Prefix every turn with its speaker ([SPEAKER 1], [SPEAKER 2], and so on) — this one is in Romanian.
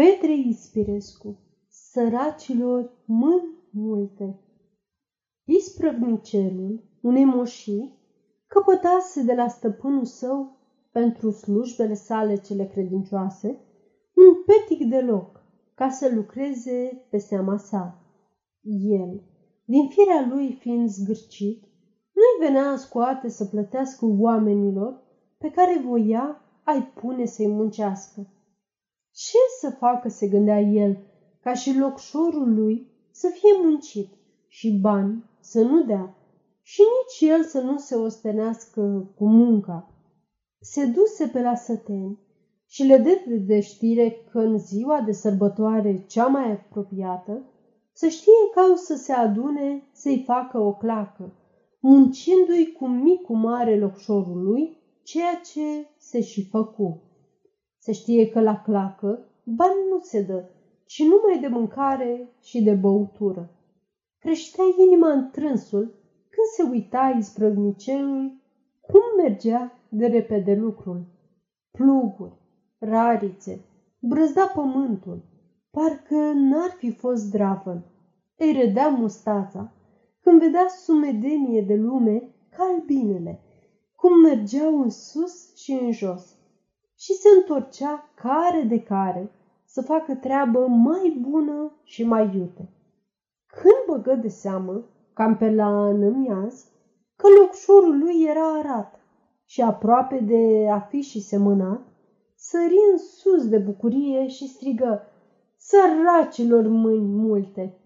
[SPEAKER 1] Petre Ispirescu, săracilor mâini multe. Isprăvnicerul unei moșii căpătase de la stăpânul său, pentru slujbele sale cele credincioase, un petic de loc ca să lucreze pe seama sa. El, din firea lui fiind zgârcit, nu-i venea scoate să plătească oamenilor pe care voia ai pune să-i muncească. Ce să facă, se gândea el, ca și locșorul lui să fie muncit și bani să nu dea și nici el să nu se ostenească cu munca. Se duse pe la săteni și le dă de știre că în ziua de sărbătoare cea mai apropiată să știe că au să se adune să-i facă o clacă, muncindu-i cu micul mare locșorul lui, ceea ce se și făcu. Se știe că la clacă bani nu se dă, ci numai de mâncare și de băutură. Creștea inima în trânsul când se uita izbrăvnicerul cum mergea de repede lucrul. Pluguri, rarițe, brăzda pământul, parcă n-ar fi fost zdravă. Îi râdea mustața când vedea sumedenie de lume ca albinele, cum mergeau în sus și în jos. Și se întorcea care de care să facă treabă mai bună și mai iute. Când băgă de seamă, cam pe la înămiaz, că locșorul lui era arat și aproape de a fi și semănat, sări în sus de bucurie și strigă, Săracilor mâini multe!